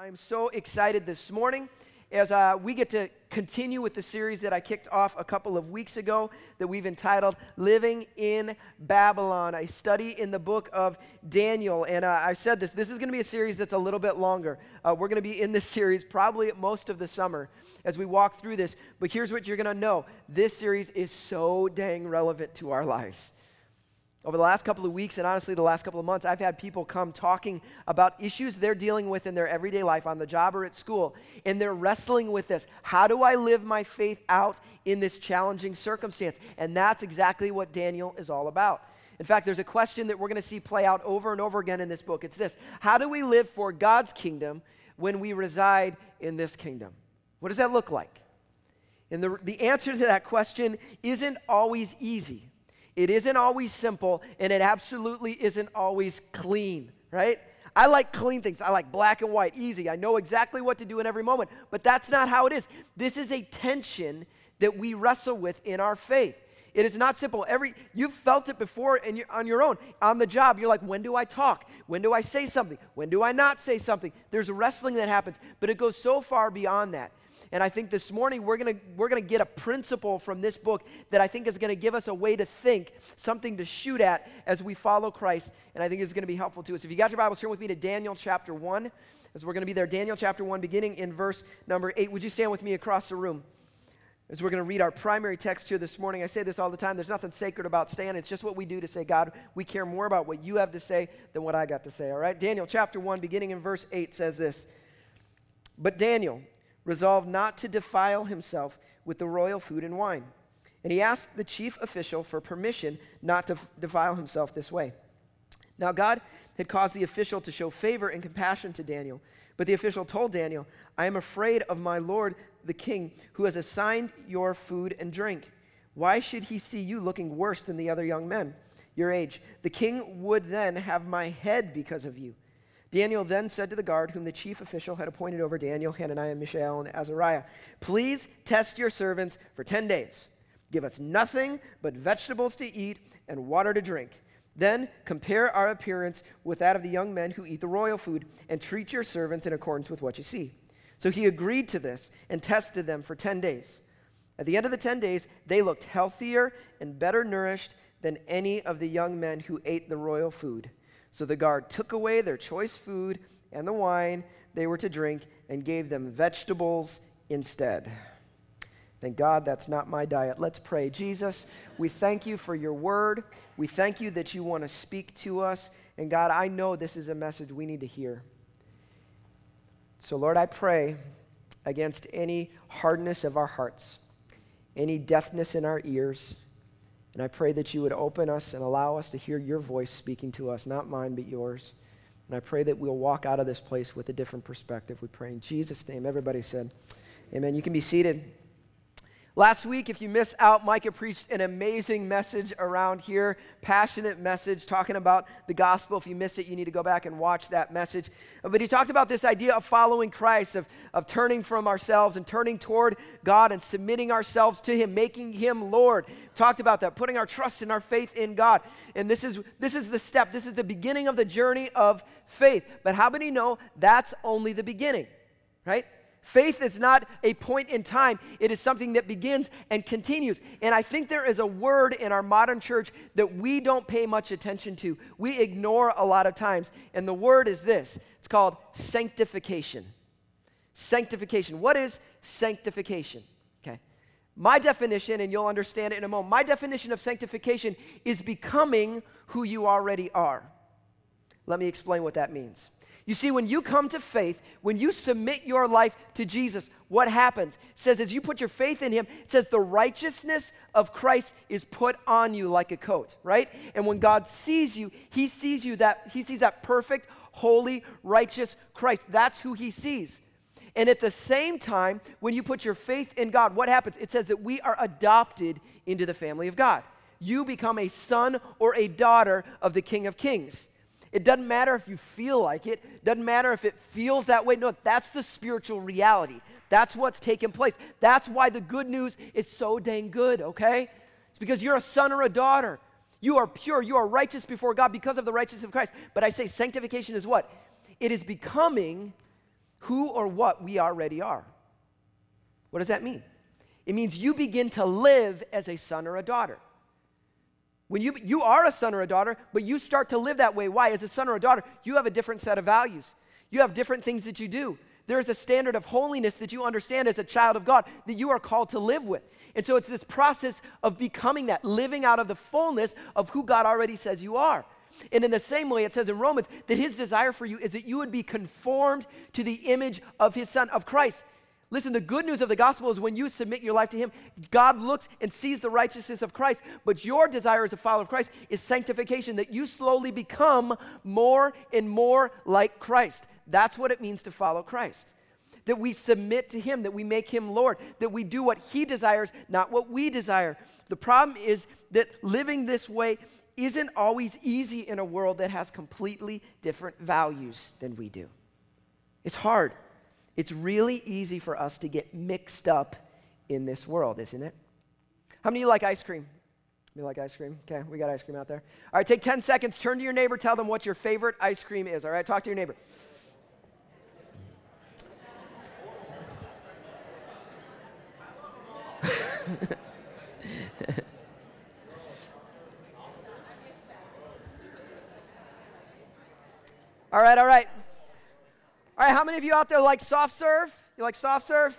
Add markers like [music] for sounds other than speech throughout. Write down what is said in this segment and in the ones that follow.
I'm so excited this morning as uh, we get to continue with the series that I kicked off a couple of weeks ago that we've entitled Living in Babylon, a study in the book of Daniel. And uh, I said this this is going to be a series that's a little bit longer. Uh, we're going to be in this [laughs] series probably most of the summer as we walk through this. But here's what you're going to know this series is so dang relevant to our lives. Over the last couple of weeks, and honestly, the last couple of months, I've had people come talking about issues they're dealing with in their everyday life on the job or at school, and they're wrestling with this. How do I live my faith out in this challenging circumstance? And that's exactly what Daniel is all about. In fact, there's a question that we're going to see play out over and over again in this book. It's this How do we live for God's kingdom when we reside in this kingdom? What does that look like? And the, the answer to that question isn't always easy. It isn't always simple, and it absolutely isn't always clean, right? I like clean things. I like black and white, easy. I know exactly what to do in every moment. But that's not how it is. This is a tension that we wrestle with in our faith. It is not simple. Every you've felt it before and you're on your own. On the job, you're like, when do I talk? When do I say something? When do I not say something? There's a wrestling that happens, but it goes so far beyond that. And I think this morning we're going to we're going to get a principle from this book that I think is going to give us a way to think, something to shoot at as we follow Christ. And I think it's going to be helpful to us. If you got your Bibles, turn with me to Daniel chapter 1, as we're going to be there. Daniel chapter 1, beginning in verse number 8. Would you stand with me across the room? As we're going to read our primary text here this morning, I say this all the time there's nothing sacred about staying. It's just what we do to say, God, we care more about what you have to say than what I got to say, all right? Daniel chapter 1, beginning in verse 8, says this But Daniel, resolved not to defile himself with the royal food and wine. And he asked the chief official for permission not to defile himself this way. Now, God had caused the official to show favor and compassion to Daniel. But the official told Daniel, I am afraid of my lord the king, who has assigned your food and drink. Why should he see you looking worse than the other young men your age? The king would then have my head because of you. Daniel then said to the guard, whom the chief official had appointed over Daniel, Hananiah, Mishael, and Azariah, Please test your servants for 10 days. Give us nothing but vegetables to eat and water to drink. Then compare our appearance with that of the young men who eat the royal food, and treat your servants in accordance with what you see. So he agreed to this and tested them for 10 days. At the end of the 10 days, they looked healthier and better nourished than any of the young men who ate the royal food. So the guard took away their choice food and the wine they were to drink and gave them vegetables instead. Thank God that's not my diet. Let's pray. Jesus, we thank you for your word. We thank you that you want to speak to us. And God, I know this is a message we need to hear. So, Lord, I pray against any hardness of our hearts, any deafness in our ears and I pray that you would open us and allow us to hear your voice speaking to us, not mine, but yours. And I pray that we'll walk out of this place with a different perspective. We pray in Jesus' name. Everybody said, Amen. You can be seated. Last week, if you missed out, Micah preached an amazing message around here, passionate message talking about the gospel. If you missed it, you need to go back and watch that message. But he talked about this idea of following Christ, of, of turning from ourselves and turning toward God and submitting ourselves to Him, making Him Lord. Talked about that, putting our trust and our faith in God. And this is, this is the step, this is the beginning of the journey of faith. But how many know that's only the beginning, right? Faith is not a point in time, it is something that begins and continues. And I think there is a word in our modern church that we don't pay much attention to. We ignore a lot of times. And the word is this it's called sanctification. Sanctification. What is sanctification? Okay. My definition, and you'll understand it in a moment, my definition of sanctification is becoming who you already are. Let me explain what that means. You see, when you come to faith, when you submit your life to Jesus, what happens? It says, as you put your faith in Him, it says, the righteousness of Christ is put on you like a coat, right? And when God sees you, He sees you that, He sees that perfect, holy, righteous Christ. That's who He sees. And at the same time, when you put your faith in God, what happens? It says that we are adopted into the family of God. You become a son or a daughter of the King of Kings. It doesn't matter if you feel like it, doesn't matter if it feels that way. No, that's the spiritual reality. That's what's taking place. That's why the good news is so dang good, okay? It's because you're a son or a daughter. You are pure, you are righteous before God because of the righteousness of Christ. But I say sanctification is what? It is becoming who or what we already are. What does that mean? It means you begin to live as a son or a daughter. When you, you are a son or a daughter, but you start to live that way. Why? As a son or a daughter, you have a different set of values. You have different things that you do. There is a standard of holiness that you understand as a child of God that you are called to live with. And so it's this process of becoming that, living out of the fullness of who God already says you are. And in the same way, it says in Romans that his desire for you is that you would be conformed to the image of his son, of Christ. Listen, the good news of the gospel is when you submit your life to Him, God looks and sees the righteousness of Christ. But your desire as a follower of Christ is sanctification, that you slowly become more and more like Christ. That's what it means to follow Christ. That we submit to Him, that we make Him Lord, that we do what He desires, not what we desire. The problem is that living this way isn't always easy in a world that has completely different values than we do. It's hard. It's really easy for us to get mixed up in this world, isn't it? How many of you like ice cream? You like ice cream? Okay, we got ice cream out there. All right, take 10 seconds, turn to your neighbor, tell them what your favorite ice cream is. All right, talk to your neighbor. [laughs] all right, all right. All right, how many of you out there like soft serve? You like soft serve?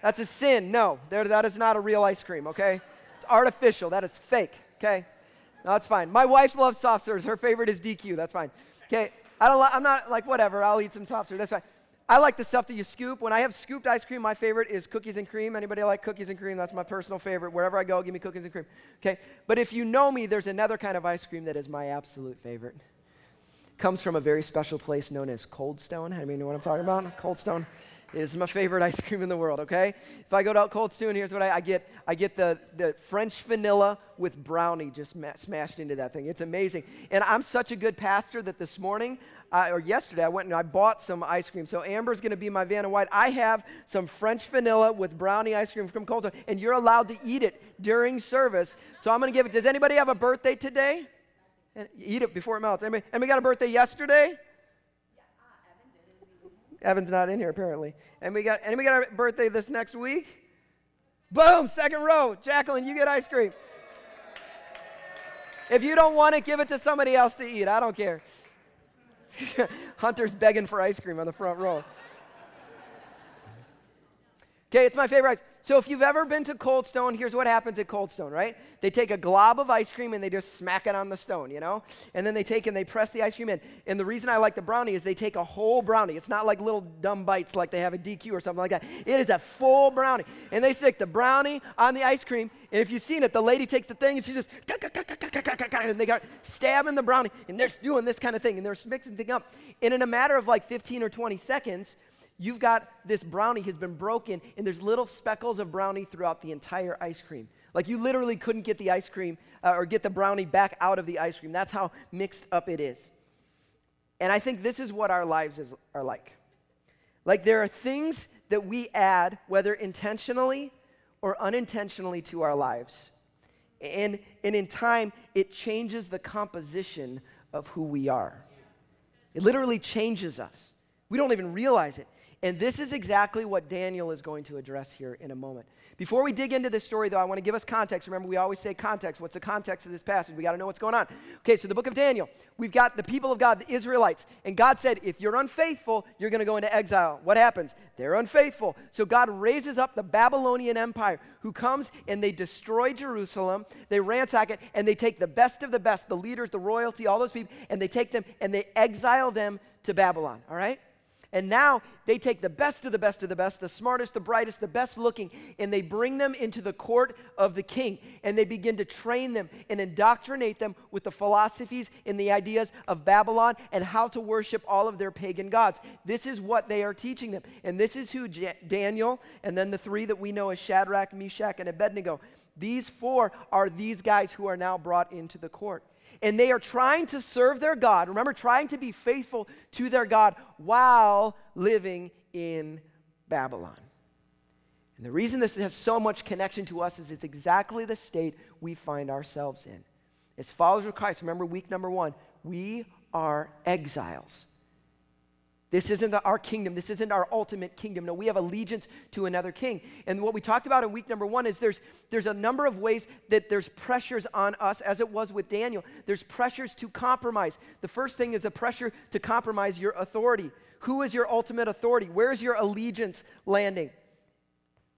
That's a sin. No, that is not a real ice cream, okay? It's artificial. That is fake, okay? No, that's fine. My wife loves soft serves. Her favorite is DQ. That's fine. Okay, I don't. I'm not like whatever. I'll eat some soft serve. That's fine. I like the stuff that you scoop. When I have scooped ice cream, my favorite is cookies and cream. Anybody like cookies and cream? That's my personal favorite. Wherever I go, give me cookies and cream. Okay, but if you know me, there's another kind of ice cream that is my absolute favorite comes from a very special place known as Cold Stone. How many know what I'm talking about? Cold Stone is my favorite [laughs] ice cream in the world, okay? If I go to Cold Stone, here's what I, I get. I get the, the French vanilla with brownie just ma- smashed into that thing. It's amazing. And I'm such a good pastor that this morning, uh, or yesterday, I went and I bought some ice cream. So Amber's going to be my Vanna White. I have some French vanilla with brownie ice cream from Cold Stone, and you're allowed to eat it during service. So I'm going to give it. Does anybody have a birthday today? And eat it before it melts. And we got a birthday yesterday? Evan's not in here apparently. And we got and we got our birthday this next week. Boom, second row. Jacqueline, you get ice cream. If you don't want it, give it to somebody else to eat. I don't care. [laughs] Hunter's begging for ice cream on the front row. Okay, it's my favorite ice. So if you've ever been to Cold Stone, here's what happens at Cold Stone, right? They take a glob of ice cream and they just smack it on the stone, you know? And then they take and they press the ice cream in. And the reason I like the brownie is they take a whole brownie. It's not like little dumb bites like they have a DQ or something like that. It is a full brownie. And they stick the brownie on the ice cream. And if you've seen it, the lady takes the thing and she just, and they got stabbing the brownie. And they're doing this kind of thing. And they're mixing things up. And in a matter of like 15 or 20 seconds, You've got this brownie has been broken, and there's little speckles of brownie throughout the entire ice cream. Like you literally couldn't get the ice cream uh, or get the brownie back out of the ice cream. That's how mixed up it is. And I think this is what our lives is, are like. Like there are things that we add, whether intentionally or unintentionally, to our lives. And, and in time, it changes the composition of who we are. It literally changes us. We don't even realize it. And this is exactly what Daniel is going to address here in a moment. Before we dig into this story, though, I want to give us context. Remember, we always say context. What's the context of this passage? We got to know what's going on. Okay, so the book of Daniel, we've got the people of God, the Israelites. And God said, if you're unfaithful, you're going to go into exile. What happens? They're unfaithful. So God raises up the Babylonian Empire who comes and they destroy Jerusalem, they ransack it, and they take the best of the best, the leaders, the royalty, all those people, and they take them and they exile them to Babylon. All right? And now they take the best of the best of the best, the smartest, the brightest, the best looking, and they bring them into the court of the king. And they begin to train them and indoctrinate them with the philosophies and the ideas of Babylon and how to worship all of their pagan gods. This is what they are teaching them. And this is who J- Daniel, and then the three that we know as Shadrach, Meshach, and Abednego. These four are these guys who are now brought into the court and they are trying to serve their God. Remember, trying to be faithful to their God while living in Babylon. And the reason this has so much connection to us is it's exactly the state we find ourselves in. As followers of Christ, remember week number one, we are exiles. This isn't our kingdom. This isn't our ultimate kingdom. No, we have allegiance to another king. And what we talked about in week number one is there's, there's a number of ways that there's pressures on us, as it was with Daniel. There's pressures to compromise. The first thing is a pressure to compromise your authority. Who is your ultimate authority? Where is your allegiance landing?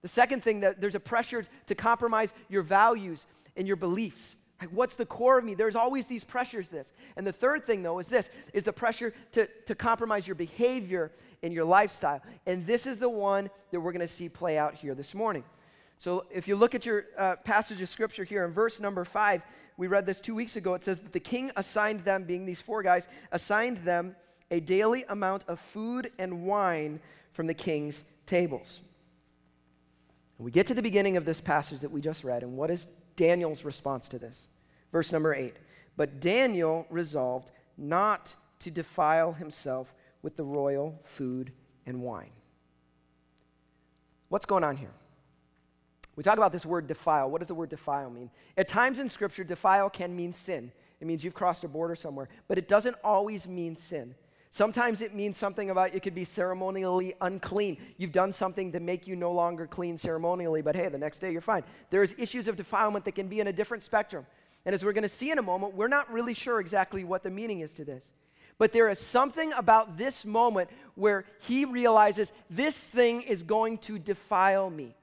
The second thing that there's a pressure to compromise your values and your beliefs. Like, what's the core of me? There's always these pressures, this. And the third thing, though, is this is the pressure to, to compromise your behavior and your lifestyle. And this is the one that we're going to see play out here this morning. So if you look at your uh, passage of scripture here in verse number five, we read this two weeks ago. It says that the king assigned them, being these four guys, assigned them a daily amount of food and wine from the king's tables. And we get to the beginning of this passage that we just read, and what is Daniel's response to this? Verse number eight. But Daniel resolved not to defile himself with the royal food and wine. What's going on here? We talk about this word defile. What does the word defile mean? At times in Scripture, defile can mean sin. It means you've crossed a border somewhere, but it doesn't always mean sin. Sometimes it means something about it could be ceremonially unclean. You've done something to make you no longer clean ceremonially, but hey, the next day you're fine. There's issues of defilement that can be in a different spectrum. And as we're going to see in a moment, we're not really sure exactly what the meaning is to this. But there is something about this moment where he realizes this thing is going to defile me.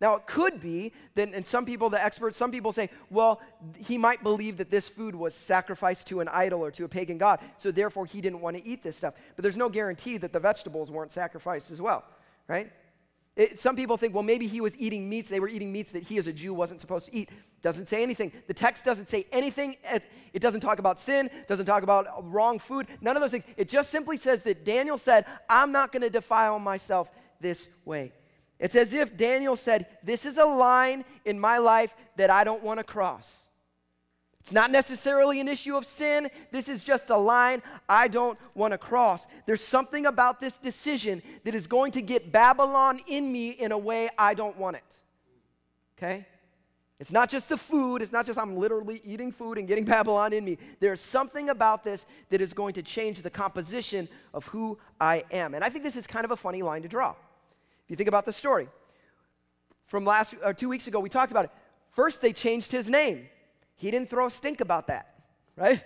Now, it could be that, and some people, the experts, some people say, well, he might believe that this food was sacrificed to an idol or to a pagan god, so therefore he didn't want to eat this stuff. But there's no guarantee that the vegetables weren't sacrificed as well, right? It, some people think, well, maybe he was eating meats. They were eating meats that he, as a Jew, wasn't supposed to eat. Doesn't say anything. The text doesn't say anything. It doesn't talk about sin, doesn't talk about uh, wrong food, none of those things. It just simply says that Daniel said, I'm not going to defile myself this way. It's as if Daniel said, This is a line in my life that I don't want to cross. It's not necessarily an issue of sin. This is just a line I don't want to cross. There's something about this decision that is going to get Babylon in me in a way I don't want it. Okay? It's not just the food. It's not just I'm literally eating food and getting [laughs] Babylon in me. There's something about this that is going to change the composition of who I am. And I think this is kind of a funny line to draw you think about the story from last or two weeks ago, we talked about it. First, they changed his name. He didn't throw a stink about that, right?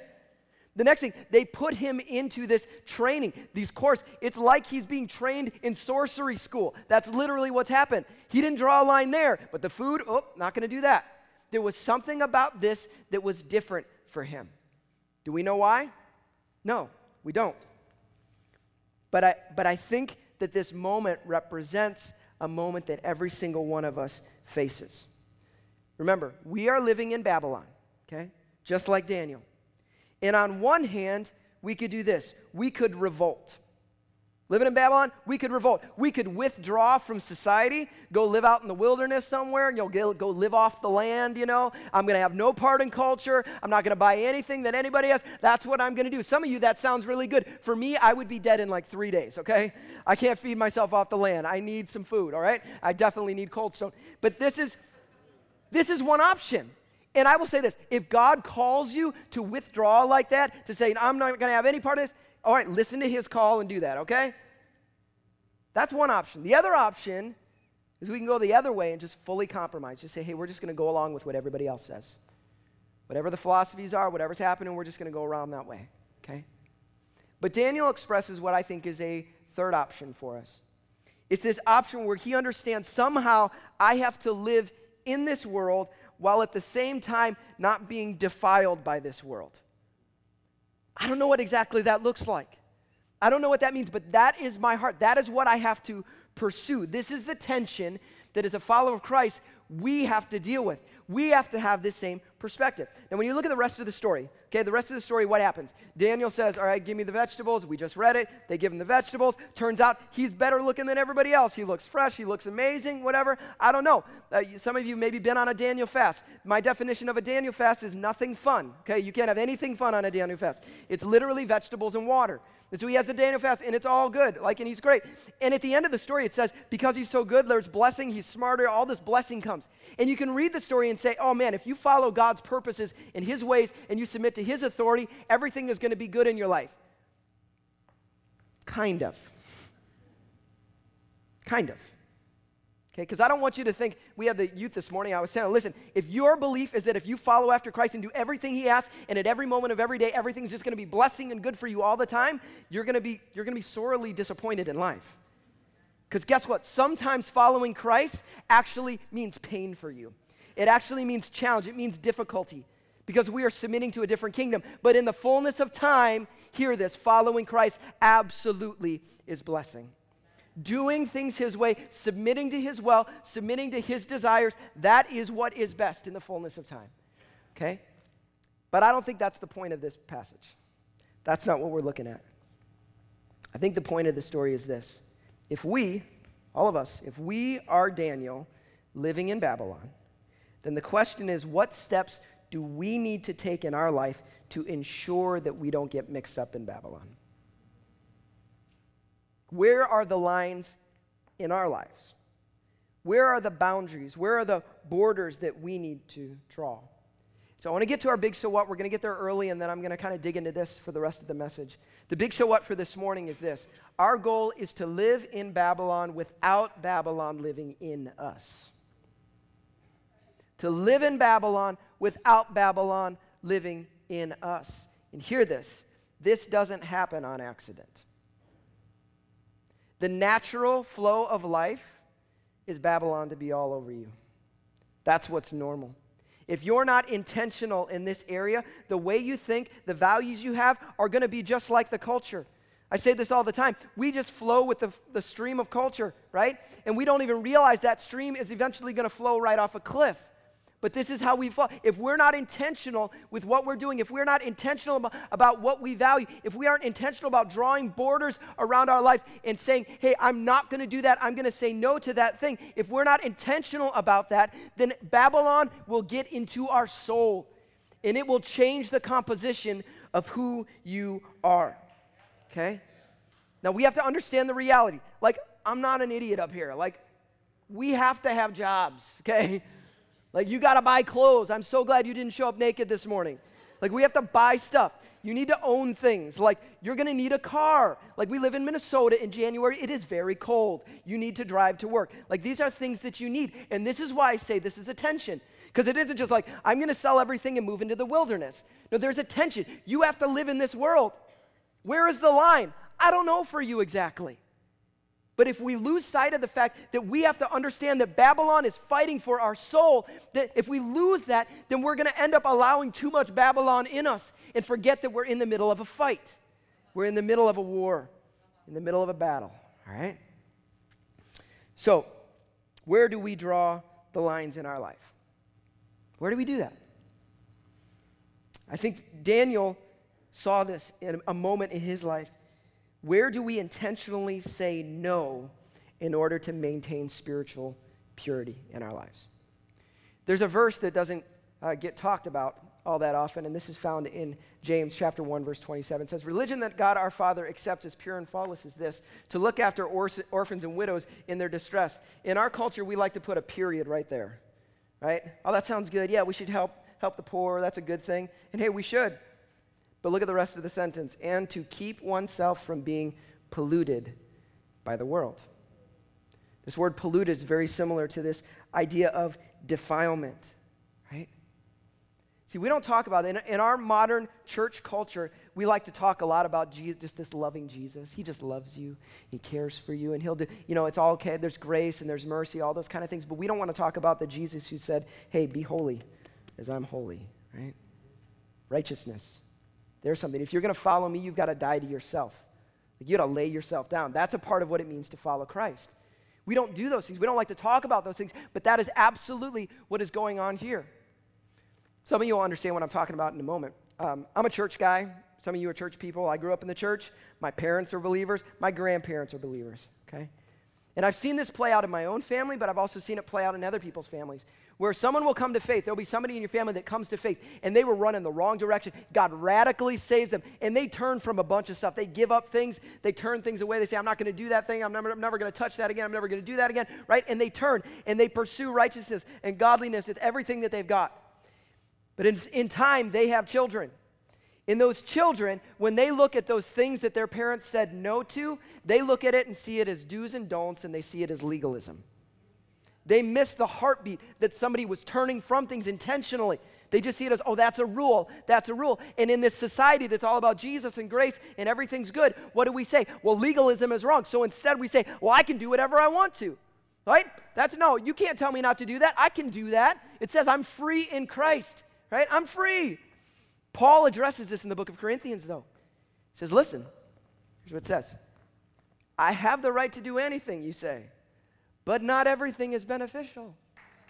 The next thing, they put him into this training, these course. It's like he's being trained in sorcery school. That's literally what's happened. He didn't draw a line there, but the food, oh, not going to do that. There was something about this that was different for him. Do we know why? No, we don't. But I, but I think that this moment represents a moment that every single one of us faces. Remember, we are living in Babylon, okay? Just like Daniel. And on one hand, we could do this we could revolt. Living in Babylon, we could revolt. We could withdraw from society, go live out in the wilderness somewhere, and you'll go live off the land, you know. I'm going to have no part in culture. I'm not going to buy anything that anybody has. That's what I'm going to do. Some of you, that sounds really good. For me, I would be dead in like three days, okay? I can't feed myself off the land. I need some food, all right? I definitely need cold stone. But this is, this is one option. And I will say this if God calls you to withdraw like that, to say, I'm not going to have any part of this, all right, listen to his call and do that, okay? That's one option. The other option is we can go the other way and just fully compromise. Just say, hey, we're just going to go along with what everybody else says. Whatever the philosophies are, whatever's happening, we're just going to go around that way, okay? But Daniel expresses what I think is a third option for us. It's this option where he understands somehow I have to live in this world while at the same time not being defiled by this world. I don't know what exactly that looks like. I don't know what that means, but that is my heart. That is what I have to pursue. This is the tension that as a follower of Christ, we have to deal with. We have to have this same perspective. Now, when you look at the rest of the story, okay, the rest of the story, what happens? Daniel says, All right, give me the vegetables. We just read it. They give him the vegetables. Turns out he's better looking than everybody else. He looks fresh. He looks amazing, whatever. I don't know. Uh, some of you maybe been on a Daniel fast. My definition of a Daniel fast is nothing fun, okay? You can't have anything fun on a Daniel fast. It's literally vegetables and water. And so he has the Daniel fast, and it's all good. Like, and he's great. And at the end of the story, it says, because he's so good, there's blessing, he's smarter, all this blessing comes. And you can read the story and say, oh man, if you follow God's purposes and his ways and you submit to his authority, everything is going to be good in your life. Kind of. Kind of. Okay, because I don't want you to think, we had the youth this morning, I was saying, listen, if your belief is that if you follow after Christ and do everything he asks, and at every moment of every day, everything's just gonna be blessing and good for you all the time, you're gonna be, you're gonna be sorely disappointed in life. Because guess what? Sometimes following Christ actually means pain for you. It actually means challenge, it means difficulty because we are submitting to a different kingdom. But in the fullness of time, hear this following Christ absolutely is blessing. Doing things His way, submitting to His will, submitting to His desires, that is what is best in the fullness of time. Okay? But I don't think that's the point of this passage. That's not what we're looking at. I think the point of the story is this. If we, all of us, if we are Daniel living in Babylon, then the question is what steps do we need to take in our life to ensure that we don't get mixed up in Babylon? Where are the lines in our lives? Where are the boundaries? Where are the borders that we need to draw? So I want to get to our big so what. We're going to get there early, and then I'm going to kind of dig into this for the rest of the message. The big so what for this morning is this Our goal is to live in Babylon without Babylon living in us. To live in Babylon without Babylon living in us. And hear this this doesn't happen on accident. The natural flow of life is Babylon to be all over you. That's what's normal. If you're not intentional in this area, the way you think, the values you have are going to be just like the culture. I say this all the time. We just flow with the, the stream of culture, right? And we don't even realize that stream is eventually going to flow right off a cliff. But this is how we fall. If we're not intentional with what we're doing, if we're not intentional about, what we value, if we aren't intentional about drawing borders around our lives and saying, hey, I'm not going to do that, I'm going to say no to that thing, if we're not intentional about that, then Babylon will get into our soul and it will change the composition of who you are. Okay? Now we have to understand the reality. Like, I'm not an idiot up here. Like, we have to have jobs, okay? Like, you got to buy clothes. I'm so glad you didn't show up naked this morning. Like, we have to buy stuff. You need to own things. Like, you're going to need a car. Like, we live in Minnesota in January. It is very cold. You need to drive to work. Like, these are things that you need. And this is why I say this is attention. Because it isn't just like, I'm going to sell everything and move into the wilderness. No, there's attention. You have to live in this world. Where is the line? I don't know for you exactly. But if we lose sight of the fact that we have to understand that Babylon is fighting for our soul, that if we lose that, then we're going to end up allowing too much Babylon in us and forget that we're in the middle of a fight. We're in the middle of a war, in the middle of a battle, all right? So, where do we draw the lines in our life? Where do we do that? I think Daniel saw this in a moment in his life where do we intentionally say no in order to maintain spiritual purity in our lives? There's a verse that doesn't uh, get talked about all that often, and this is found in James chapter 1, verse 27. It says, Religion that God our Father accepts as pure and flawless is this to look after or- orphans and widows in their distress. In our culture, we like to put a period right there, right? Oh, that sounds good. Yeah, we should help help the poor. That's a good thing. And hey, we should. But look at the rest of the sentence and to keep oneself from being polluted by the world. This word polluted is very similar to this idea of defilement, right? See, we don't talk about it. In, in our modern church culture, we like to talk a lot about Jesus, just this loving Jesus. He just loves you. He cares for you. And he'll do, you know, it's all okay. There's grace and there's mercy, all those kind of things. But we don't want to talk about the Jesus who said, hey, be holy as I'm holy, right? Righteousness. There's something. If you're going to follow me, you've got to die to yourself. Like you got to lay yourself down. That's a part of what it means to follow Christ. We don't do those things. We don't like to talk about those things, but that is absolutely what is going on here. Some of you will understand what I'm talking about in a moment. Um, I'm a church guy. Some of you are church people. I grew up in the church. My parents are believers. My grandparents are believers, okay? And I've seen this play out in my own family, but I've also seen it play out in other people's families where someone will come to faith. There'll be somebody in your family that comes to faith and they were running the wrong direction. God radically saves them and they turn from a bunch of stuff. They give up things, they turn things away. They say, I'm not going to do that thing. I'm never, I'm never going to touch that again. I'm never going to do that again, right? And they turn and they pursue righteousness and godliness with everything that they've got. But in, in time, they have children. In those children, when they look at those things that their parents said no to, they look at it and see it as do's and don'ts and they see it as legalism. They miss the heartbeat that somebody was turning from things intentionally. They just see it as, oh, that's a rule, that's a rule. And in this society that's all about Jesus and grace and everything's good, what do we say? Well, legalism is wrong. So instead we say, well, I can do whatever I want to. Right? That's no, you can't tell me not to do that. I can do that. It says I'm free in Christ. Right? I'm free. Paul addresses this in the book of Corinthians, though. He says, listen, here's what it says I have the right to do anything, you say, but not everything is beneficial.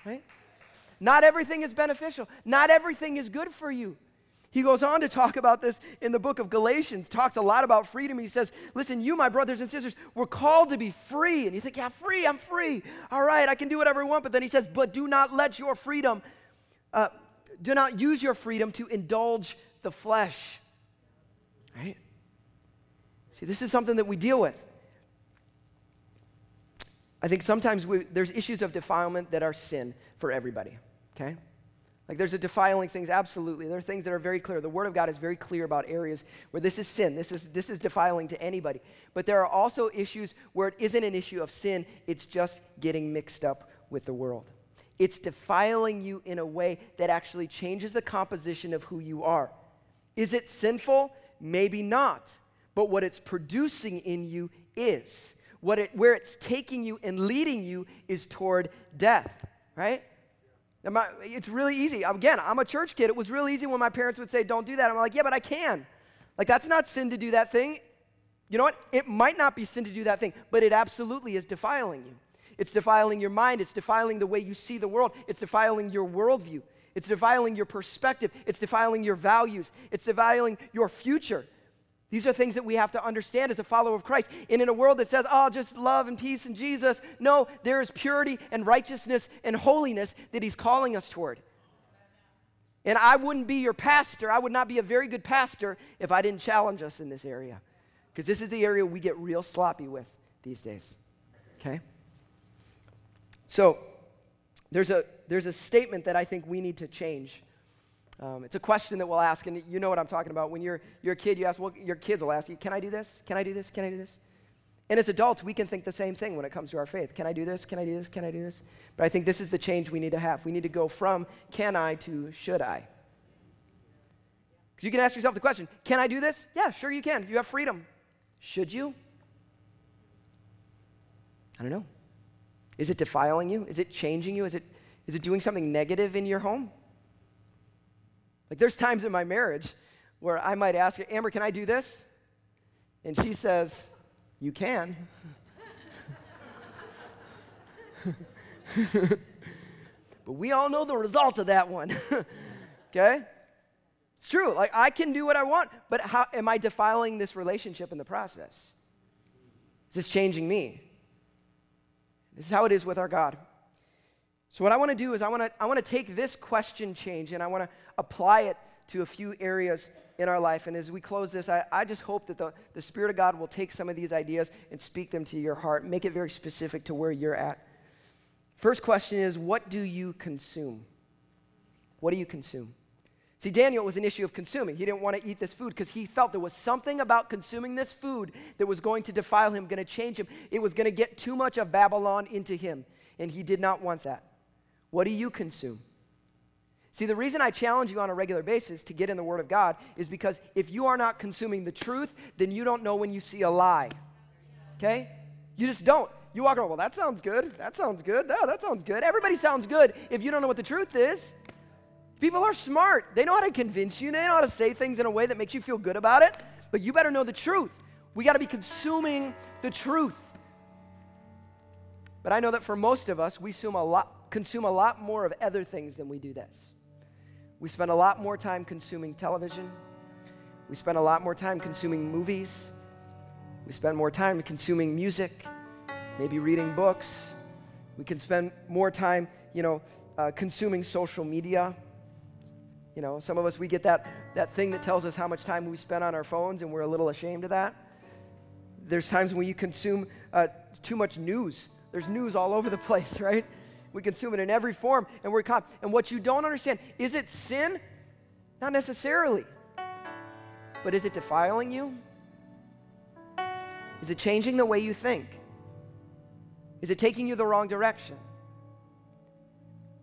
Right? Not everything is beneficial. Not everything is good for you. He goes on to talk about this in the book of Galatians, talks a lot about freedom. He says, Listen, you, my brothers and sisters, we're called to be free. And you think, Yeah, free, I'm free. All right, I can do whatever I want. But then he says, But do not let your freedom, uh, do not use your freedom to indulge the flesh. Right? See, this is something that we deal with. I think sometimes we, there's issues of defilement that are sin for everybody, okay? Like there's a defiling things, absolutely. There are things that are very clear. The Word of God is very clear about areas where this is sin. This is, this is defiling to anybody. But there are also issues where it isn't an issue of sin, it's just getting mixed up with the world. It's defiling you in a way that actually changes the composition of who you are. Is it sinful? Maybe not. But what it's producing in you is. What it, where it's taking you and leading you is toward death, right? It's really easy. Again, I'm a church kid. It was really easy when my parents would say, Don't do that. I'm like, Yeah, but I can. Like, that's not sin to do that thing. You know what? It might not be sin to do that thing, but it absolutely is defiling you. It's defiling your mind. It's defiling the way you see the world. It's defiling your worldview. It's defiling your perspective. It's defiling your values. It's defiling your future. These are things that we have to understand as a follower of Christ. And in a world that says, oh, just love and peace and Jesus, no, there is purity and righteousness and holiness that He's calling us toward. And I wouldn't be your pastor, I would not be a very good pastor if I didn't challenge us in this area. Because this is the area we get real sloppy with these days. Okay? So, there's a, there's a statement that I think we need to change um, it's a question that we'll ask, and you know what I'm talking about. When you're, you're a kid, you ask, well, your kids will ask you, Can I do this? Can I do this? Can I do this? And as adults, we can think the same thing when it comes to our faith. Can I do this? Can I do this? Can I do this? But I think this is the change we need to have. We need to go from can I to should I. Because you can ask yourself the question Can I do this? Yeah, sure you can. You have freedom. Should you? I don't know. Is it defiling you? Is it changing you? Is it, is it doing something negative in your home? Like there's times in my marriage where I might ask her, Amber, can I do this? And she says, You can. [laughs] but we all know the result of that one. [laughs] okay? It's true. Like I can do what I want, but how am I defiling this relationship in the process? Is this changing me? This is how it is with our God. So, what I want to do is, I want to, I want to take this question change and I want to apply it to a few areas in our life. And as we close this, I, I just hope that the, the Spirit of God will take some of these ideas and speak them to your heart, make it very specific to where you're at. First question is what do you consume? What do you consume? See, Daniel was an issue of consuming. He didn't want to eat this food because he felt there was something about consuming this food that was going to defile him, going to change him. It was going to get too much of Babylon into him, and he did not want that. What do you consume? See, the reason I challenge you on a regular basis to get in the Word of God is because if you are not consuming the truth, then you don't know when you see a lie. Okay? You just don't. You walk around, well, that sounds good. That sounds good. Oh, that sounds good. Everybody sounds good if you don't know what the truth is. People are smart. They know how to convince you, they know how to say things in a way that makes you feel good about it, but you better know the truth. We got to be consuming the truth. But I know that for most of us, we consume a lot, consume a lot more of other things than we do this. We spend a lot more time consuming television. We spend a lot more time consuming movies. We spend more time consuming music, maybe reading books. We can spend more time, you know, uh, consuming social media. You know, some of us, we get that, that thing that tells us how much time we spend on our phones, and we're a little ashamed of that. There's times when you consume uh, too much news. There's news all over the [laughs] place, right? We consume it in every form, and we're caught. And what you don't understand is it sin? Not necessarily. but is it defiling you? Is it changing the way you think? Is it taking you the wrong direction?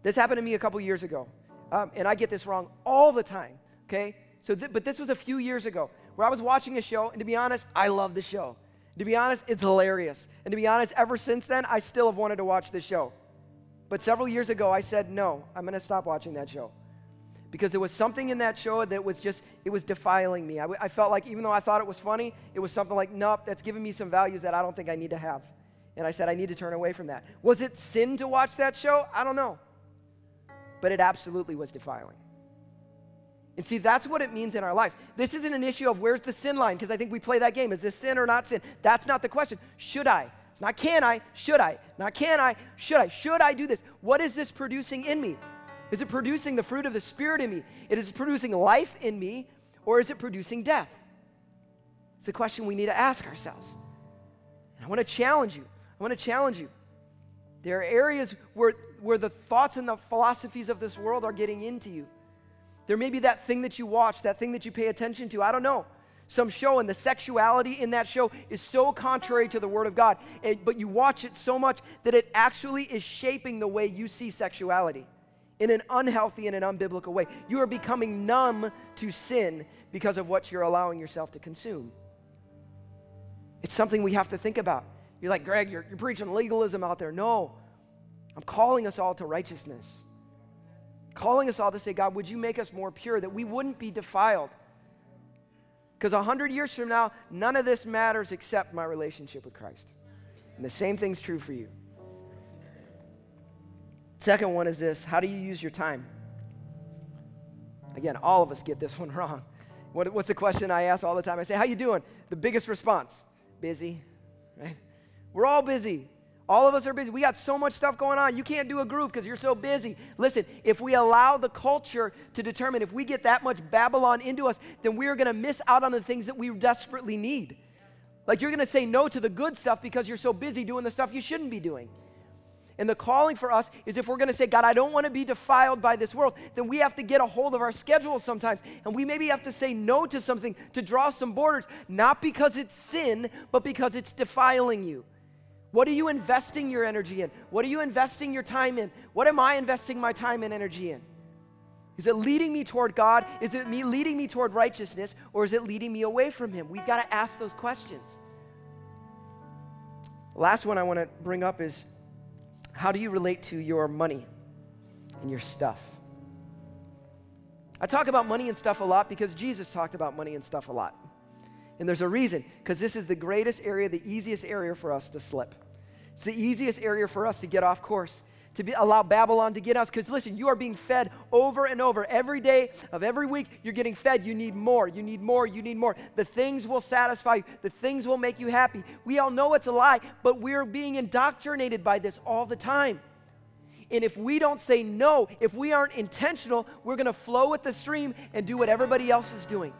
This happened to me a couple years ago, um, and I get this wrong all the time, okay? So, th- but this was a few years ago where I was watching a show, and to be honest, I love the show. To be honest, it's hilarious. And to be honest, ever since then, I still have wanted to watch this show. But several years ago, I said, no, I'm going to stop watching that show. Because there was something in that show that was just, it was defiling me. I, I felt like, even though I thought it was funny, it was something like, nope, that's giving me some values that I don't think I need to have. And I said, I need to turn away from that. Was it sin to watch that show? I don't know. But it absolutely was defiling. And see, that's what it means in our lives. This isn't an issue of where's the sin line, because I think we play that game. Is this sin or not sin? That's not the question. Should I? It's not can I, should I? Not can I, should I? Should I do this? What is this producing in me? Is it producing the fruit of the Spirit in me? It is producing life in me, or is it producing death? It's a question we need to ask ourselves. And I want to challenge you. I want to challenge you. There are areas where, where the thoughts and the philosophies of this world are getting into you. There may be that thing that you watch, that thing that you pay attention to. I don't know. Some show, and the sexuality in that show is so contrary to the Word of God. And, but you watch it so much that it actually is shaping the way you see sexuality in an unhealthy and an unbiblical way. You are becoming numb to sin because of what you're allowing yourself to consume. It's something we have to think about. You're like, Greg, you're, you're preaching legalism out there. No, I'm calling us all to righteousness. Calling us all to say, God, would you make us more pure that we wouldn't be defiled? Because a hundred years from now, none of this matters except my relationship with Christ. And the same thing's true for you. Second one is this how do you use your time? Again, all of us get this [laughs] one wrong. What, what's the question I ask all the time? I say, How you doing? The biggest response busy, right? We're all busy. All of us are busy. We got so much stuff going on. You can't do a group because you're so busy. Listen, if we allow the culture to determine, if we get that much Babylon into us, then we're going to miss out on the things that we desperately need. Like you're going to say no to the good stuff because you're so busy doing the stuff you shouldn't be doing. And the calling for us is if we're going to say, God, I don't want to be defiled by this world, then we have to get a hold of our schedule sometimes. And we maybe have to say no to something to draw some borders, not because it's sin, but because it's defiling you. What are you investing your energy in? What are you investing your time in? What am I investing my time and energy in? Is it leading me toward God? Is it me leading me toward righteousness? Or is it leading me away from Him? We've got to ask those questions. last one I want to bring up is how do you relate to your money and your stuff? I talk about money and stuff a lot because Jesus talked about money and stuff a lot. And there's a reason, because this is the greatest area, the easiest area for us to slip. It's the easiest area for us to get off course, to be, allow Babylon to get us. Because listen, you are being fed over and over. Every day of every week, you're getting fed. You need more, you need more, you need more. The things will satisfy you, the things will make you happy. We all know it's a lie, but we're being indoctrinated by this all the time. And if we don't say no, if we aren't intentional, we're going to flow with the stream and do what everybody else is doing.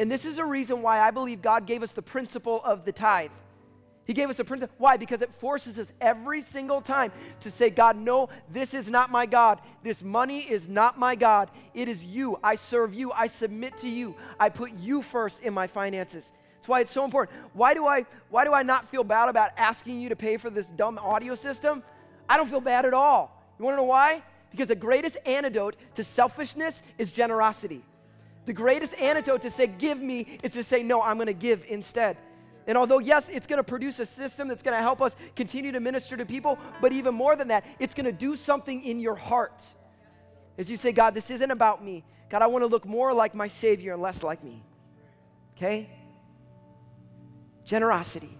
And this is a reason why I believe God gave us the principle of the tithe. He gave us a principle. Why? Because it forces us every single time to say, God, no, this is not my God. This money is not my God. It is you. I serve you. I submit to you. I put you first in my finances. That's why it's so important. Why do I why do I not feel bad about asking you to pay for this dumb audio system? I don't feel bad at all. You want to know why? Because the greatest antidote to selfishness is generosity. The greatest antidote to say, give me, is to say, no, I'm going to give instead. And although, yes, it's going to produce a system that's going to help us continue to minister to people, but even more than that, it's going to do something in your heart. As you say, God, this isn't about me. God, I want to look more like my Savior and less like me. Okay? Generosity.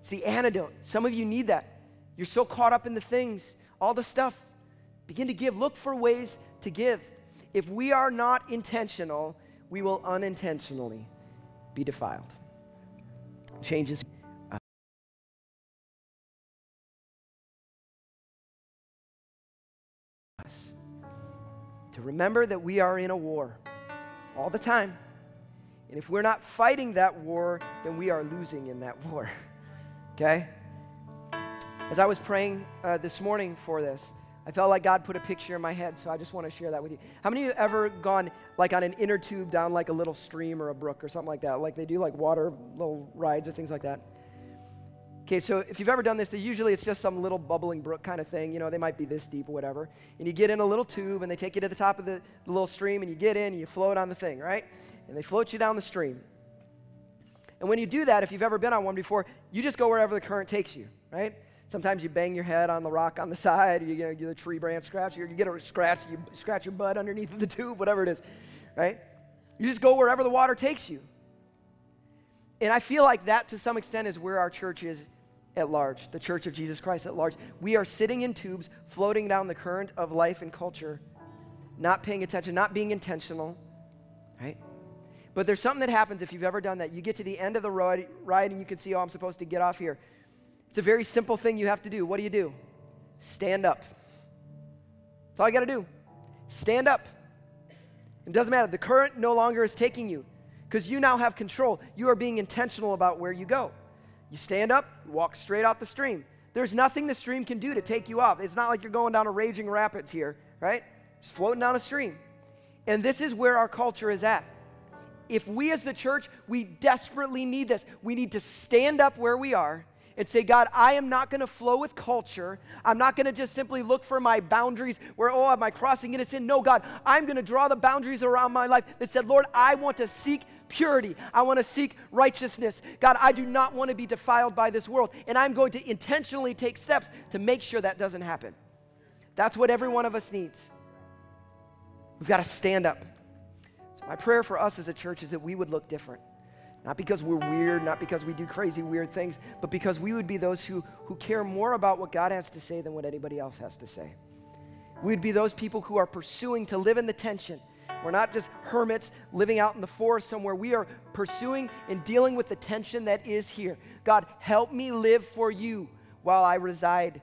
It's the antidote. Some of you need that. You're so caught up in the things, all the stuff. Begin to give. Look for ways to give if we are not intentional, we will unintentionally be defiled. Changes. Uh, to remember that we are in a war all the time. And if we're not fighting that war, then we are losing in that [laughs] war. okay? As I was praying uh, this morning for this, I felt like God put a picture in my head, so I just want to share that with you. How many of you ever gone like on an inner tube down like a little stream or a brook or something like that? Like they do like water little rides or things like that. Okay, so if you've ever done this, usually it's just some little bubbling brook kind of thing. You know, they might be this deep or whatever. And you get in a little tube and they take you to the top of the, the little stream and you get in and you float on the thing, right? And they float you down the stream. And when you do that, if you've ever been on one before, you just go wherever the current takes you, right? Sometimes you bang your head on the rock on the side, you get a tree branch scratch, you get a scratch, you scratch your butt underneath the tube, whatever it is, right? You just go wherever the water takes you. And I feel like that to some extent is where our church is at large, the church of Jesus Christ at large. We are sitting in tubes, floating down the current of life and culture, not paying attention, not being intentional, right? But there's something that happens if you've ever done that. You get to the end of the ride, ride and you can see, oh, I'm supposed to get off here. It's a very simple thing you have to do. What do you do? Stand up. That's all you got to do. Stand up. It doesn't matter. The current no longer is taking you because you now have control. You are being intentional about where you go. You stand up, walk straight out the stream. There's nothing the stream can do to take you off. It's not like you're going down a raging rapids here, right? Just floating down a stream. And this is where our culture is at if we as the church, we desperately need this. We need to stand up where we are and say, God, I am not going to flow with culture. I'm not going to just simply look for my boundaries where, oh, am I crossing into sin? No, God, I'm going to draw the boundaries around my life that said, Lord, I want to seek purity. I want to seek righteousness. God, I do not want to be defiled by this world. And I'm going to intentionally take steps to make sure that doesn't happen. That's what every one of us needs. We've got to stand up. So, my prayer for us as a church is that we would look different. Not because we're weird, not because we do crazy, weird things, but because we would be those who, who care more about what God has to say than what anybody else has to say. We'd be those people who are pursuing to live in the tension. We're not just hermits living out in the forest somewhere. We are pursuing and dealing with the tension that is here. God, help me live for you while I reside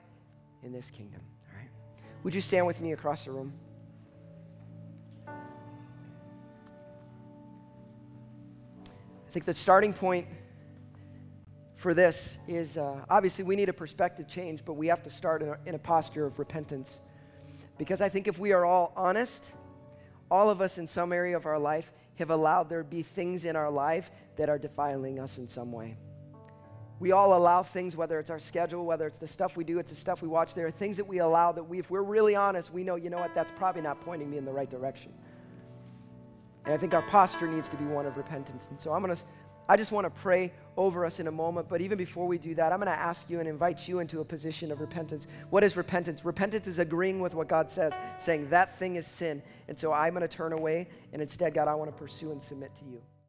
in this kingdom. All right? Would you stand with me across the room? I think the starting point for this is uh, obviously we need a perspective change, but we have to start in a, in a posture of repentance. Because I think if we are all honest, all of us in some area of our life have allowed there be things in our life that are defiling us in some way. We all allow things, whether it's our schedule, whether it's the stuff we do, it's the stuff we watch. There are things that we allow that we, if we're really honest, we know, you know what, that's probably not pointing me in the right direction. And I think our posture needs to be one of repentance. And so I'm going to, I just want to pray over us in a moment. But even before we do that, I'm going to ask you and invite you into a position of repentance. What is repentance? Repentance is agreeing with what God says, saying that thing is sin. And so I'm going to turn away, and instead, God, I want to pursue and submit to you.